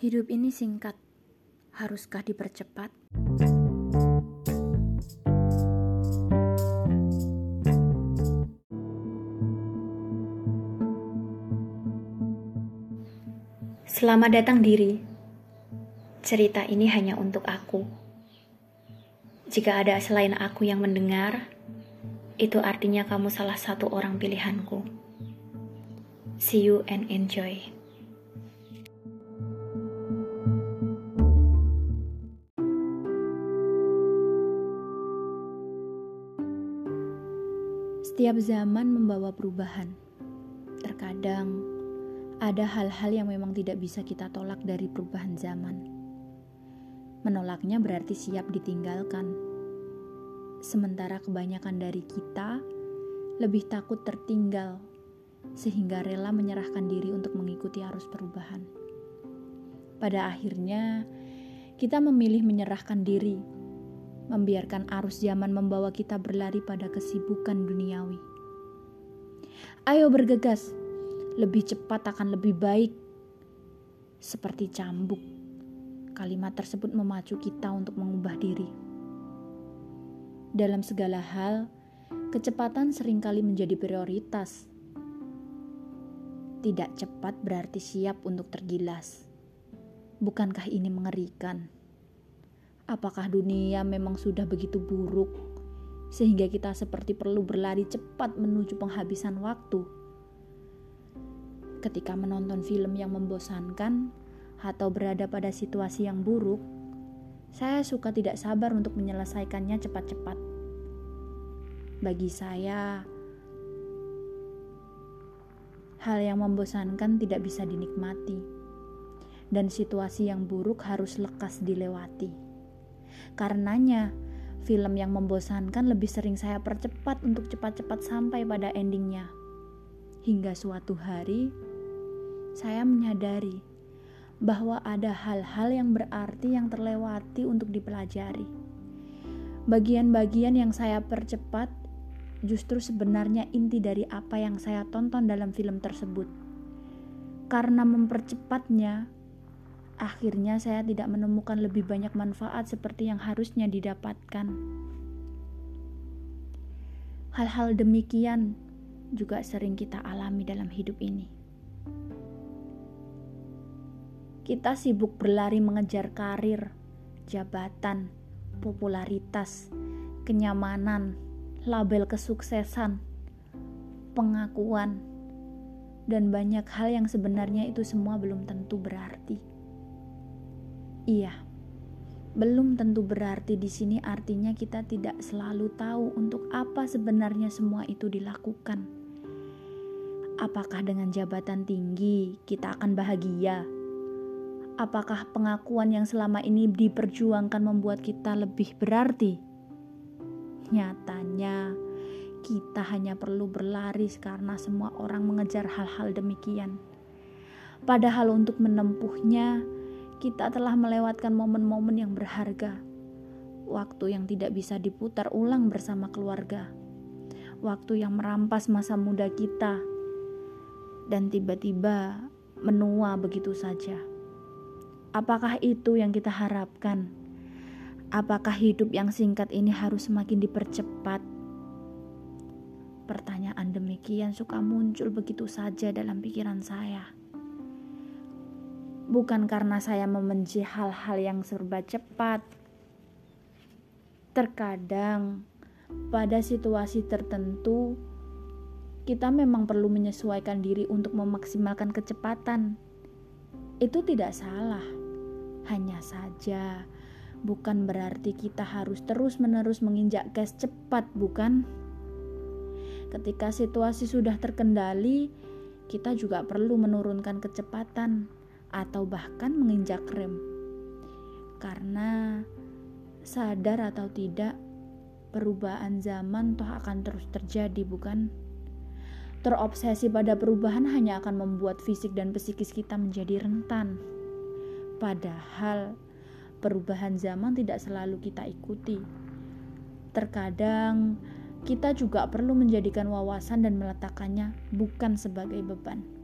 Hidup ini singkat, haruskah dipercepat? Selamat datang diri. Cerita ini hanya untuk aku. Jika ada selain aku yang mendengar, itu artinya kamu salah satu orang pilihanku. See you and enjoy. Setiap zaman membawa perubahan. Terkadang ada hal-hal yang memang tidak bisa kita tolak dari perubahan zaman. Menolaknya berarti siap ditinggalkan. Sementara kebanyakan dari kita lebih takut tertinggal sehingga rela menyerahkan diri untuk mengikuti arus perubahan. Pada akhirnya, kita memilih menyerahkan diri, membiarkan arus zaman membawa kita berlari pada kesibukan duniawi. Ayo bergegas, lebih cepat akan lebih baik. Seperti cambuk, kalimat tersebut memacu kita untuk mengubah diri. Dalam segala hal, kecepatan sering kali menjadi prioritas tidak cepat berarti siap untuk tergilas. Bukankah ini mengerikan? Apakah dunia memang sudah begitu buruk sehingga kita seperti perlu berlari cepat menuju penghabisan waktu? Ketika menonton film yang membosankan atau berada pada situasi yang buruk, saya suka tidak sabar untuk menyelesaikannya cepat-cepat. Bagi saya, hal yang membosankan tidak bisa dinikmati, dan situasi yang buruk harus lekas dilewati. Karenanya, film yang membosankan lebih sering saya percepat untuk cepat-cepat sampai pada endingnya. Hingga suatu hari, saya menyadari bahwa ada hal-hal yang berarti yang terlewati untuk dipelajari. Bagian-bagian yang saya percepat justru sebenarnya inti dari apa yang saya tonton dalam film tersebut. Karena mempercepatnya, akhirnya saya tidak menemukan lebih banyak manfaat seperti yang harusnya didapatkan. Hal-hal demikian juga sering kita alami dalam hidup ini. Kita sibuk berlari mengejar karir, jabatan, popularitas, kenyamanan, label kesuksesan, pengakuan, dan banyak hal yang sebenarnya itu semua belum tentu berarti. Iya, belum tentu berarti di sini artinya kita tidak selalu tahu untuk apa sebenarnya semua itu dilakukan. Apakah dengan jabatan tinggi kita akan bahagia? Apakah pengakuan yang selama ini diperjuangkan membuat kita lebih berarti? Nyatanya, kita hanya perlu berlari karena semua orang mengejar hal-hal demikian. Padahal untuk menempuhnya, kita telah melewatkan momen-momen yang berharga. Waktu yang tidak bisa diputar ulang bersama keluarga. Waktu yang merampas masa muda kita. Dan tiba-tiba menua begitu saja. Apakah itu yang kita harapkan? Apakah hidup yang singkat ini harus semakin dipercepat? Pertanyaan demikian suka muncul begitu saja dalam pikiran saya. Bukan karena saya membenci hal-hal yang serba cepat. Terkadang, pada situasi tertentu, kita memang perlu menyesuaikan diri untuk memaksimalkan kecepatan. Itu tidak salah, hanya saja bukan berarti kita harus terus-menerus menginjak gas cepat, bukan? Ketika situasi sudah terkendali, kita juga perlu menurunkan kecepatan atau bahkan menginjak rem. Karena sadar atau tidak, perubahan zaman toh akan terus terjadi, bukan? Terobsesi pada perubahan hanya akan membuat fisik dan psikis kita menjadi rentan. Padahal, perubahan zaman tidak selalu kita ikuti. Terkadang kita juga perlu menjadikan wawasan dan meletakkannya bukan sebagai beban.